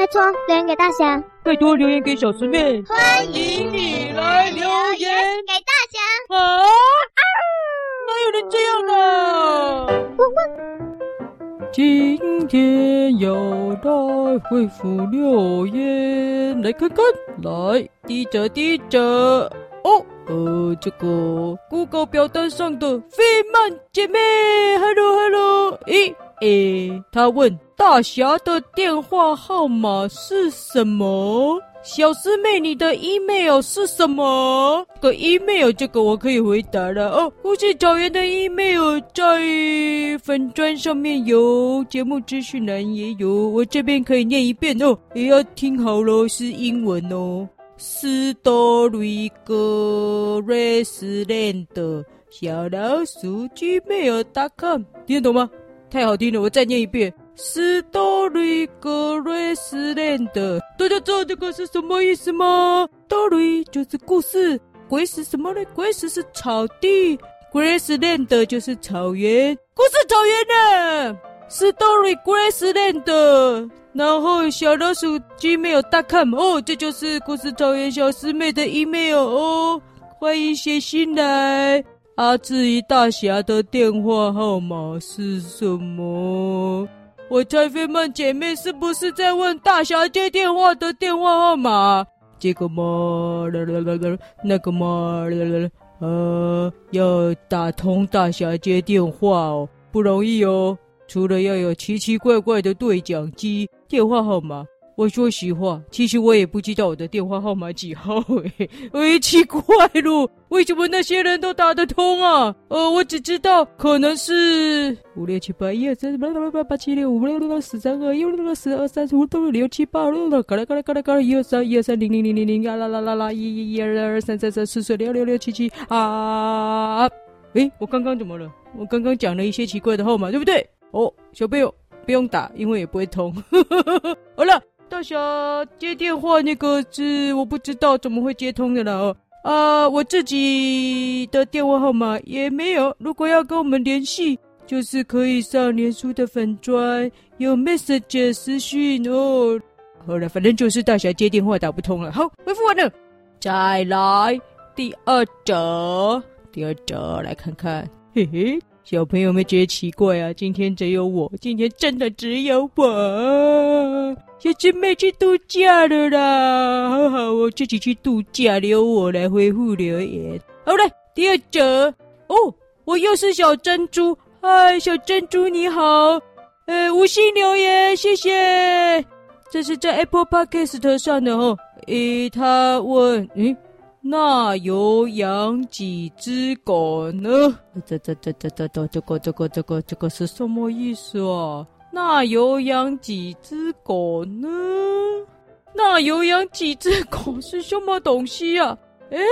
拜托留言给大侠，拜托留言给小师妹，欢迎你来留言给大侠。啊？哪有人这样呢？今天要来回复留言，来看看，来第一则，第一则哦，呃，这个 Google 表单上的费曼姐妹，Hello Hello，诶诶，他问大侠的电话号码是什么？小师妹，你的 email 是什么？个 email 这个我可以回答了哦。故事草原的 email 在粉砖上面有，节目资讯栏也有。我这边可以念一遍哦，也要听好喽，是英文哦。Story Graceland 小老鼠 gmail.com，听得懂吗？太好听了，我再念一遍。Story Graceland，大家知道这个是什么意思吗？Story 就是故事，Grace 什么呢？Grace 是草地，Graceland 就是草原，故事草原呢？Story Graceland，然后小老鼠 Gmail.com，哦，这就是故事草原小师妹的 email 哦，欢迎写信来。啊，至于大侠的电话号码是什么？我猜飞曼姐妹是不是在问大侠接电话的电话号码？这个吗？啦啦啦啦，那个吗？啦啦啦，呃，要打通大侠接电话哦，不容易哦。除了要有奇奇怪怪的对讲机，电话号码。我说实话，其实我也不知道我的电话号码几号诶，哎，奇怪了，为什么那些人都打得通啊？呃，我只知道可能是五六七八一二三四八八八八七六五六六六四三二一六六四二三四五六六七八六六，嘎啦嘎啦嘎啦嘎啦一二三一二三零零零零零，啊啦啦啦啦一一一二二三三三四四六六六七七啊！诶，我刚刚怎么了？我刚刚讲了一些奇怪的号码，对不对？哦，小朋友不用打，因为也不会通。好了。大侠接电话那个字我不知道怎么会接通的了啊，我自己的电话号码也没有。如果要跟我们联系，就是可以上脸书的粉专有 message 私讯哦。好了，反正就是大侠接电话打不通了。好，回复完了，再来第二则，第二则来看看，嘿嘿。小朋友们觉得奇怪啊？今天只有我，今天真的只有我。小师妹去度假了啦，好好，我自己去度假，留我来回复留言。好嘞，第二则哦，我又是小珍珠，嗨，小珍珠你好，呃，五星留言，谢谢。这是在 Apple Podcast 上的哦，诶，他问，诶。那有养几只狗呢？这这这这这这这个这个这个这个是什么意思啊？那有养几只狗呢？那有养几只狗是什么东西啊？哎嘿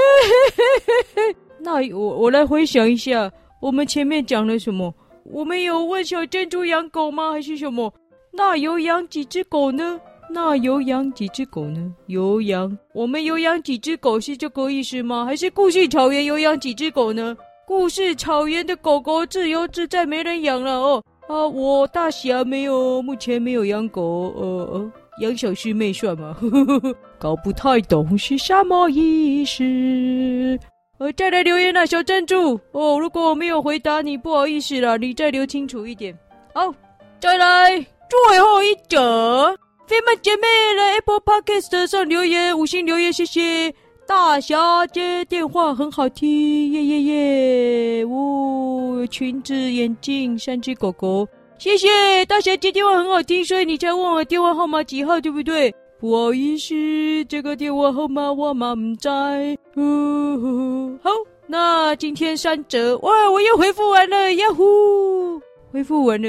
嘿嘿嘿，那我我来回想一下，我们前面讲了什么？我们有问小珍珠养狗吗？还是什么？那有养几只狗呢？那有养几只狗呢？有养，我们有养几只狗是这个意思吗？还是故事草原有养几只狗呢？故事草原的狗狗自由自在，没人养了哦。啊，我大侠没有，目前没有养狗。呃呃，养小师妹算吗？呵呵呵，搞不太懂是什么意思。呃，再来留言了，小赞助哦。如果我没有回答你，不好意思啦，你再留清楚一点。好，再来最后一则。飞曼姐妹来 Apple Podcast 上留言，五星留言，谢谢。大侠接电话很好听，耶耶耶！呜，裙子、眼镜、三只狗狗，谢谢。大侠接电话很好听，所以你才问我电话号码几号，对不对？不好意思，这个电话号码我嘛不在。呜，好，那今天三折，哇，我又回复完了，呀呼，回复完了，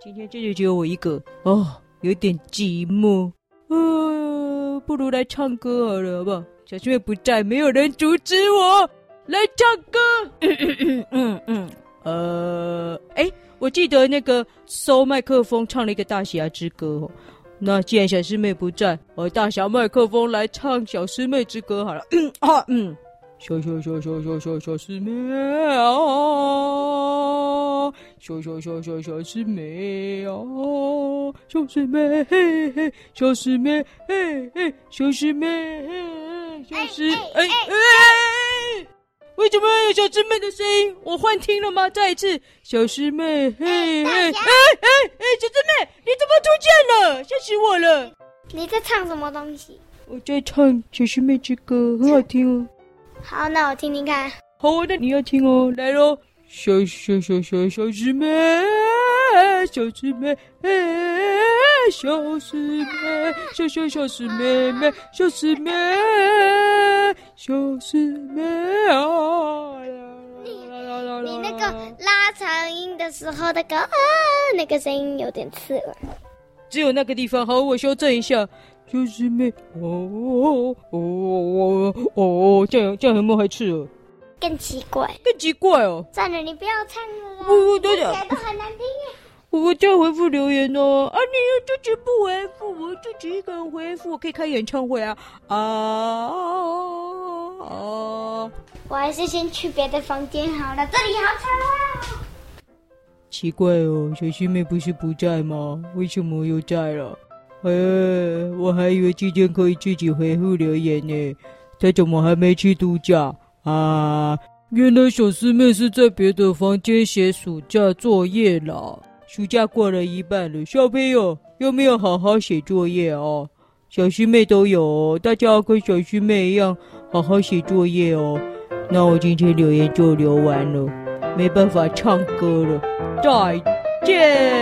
今天真的只有我一个哦。有点寂寞，呃，不如来唱歌好了，好不好？小师妹不在，没有人阻止我来唱歌。嗯嗯嗯嗯嗯，呃，哎，我记得那个收麦克风唱了一个大侠之歌哦。那既然小师妹不在，我大侠麦克风来唱小师妹之歌好了。嗯啊嗯，小小小小小小小师妹啊，小小小小小师妹啊，小师妹嘿嘿，小师妹嘿嘿，小师妹嘿，小师哎哎，为什么有小师妹的声音？我幻听了吗？再一次，小师妹嘿嘿，哎哎哎，小师妹你怎么出现了？吓死我了！你在唱什么东西？我在唱《小师妹之歌》，很好听哦。好，那我听听看。好，那你要听哦，来喽！小小小小小师妹，小师妹，小师妹，小小小师妹妹，小师妹，小师妹啊！你你那个拉长音的时候，那个啊，那个声音有点刺耳。只有那个地方，好，我修正一下。小师妹，哦哦哦哦哦，这样这样有没有还刺耳？更奇怪，更奇怪哦！算了，你不要唱了啦，我我都讲，都很难听耶。我叫回复留言哦，啊，你又自己不回复，我自己一个人回复，我可以开演唱会啊啊啊！我还是先去别的房间好了，这里好吵啊！奇怪哦，小师妹不是不在吗？为什么又在了？哎，我还以为今天可以自己回复留言呢，她怎么还没去度假啊？原来小师妹是在别的房间写暑假作业啦。暑假过了一半了，小朋友有没有好好写作业哦？小师妹都有哦，大家要跟小师妹一样好好写作业哦。那我今天留言就留完了，没办法唱歌了，再见。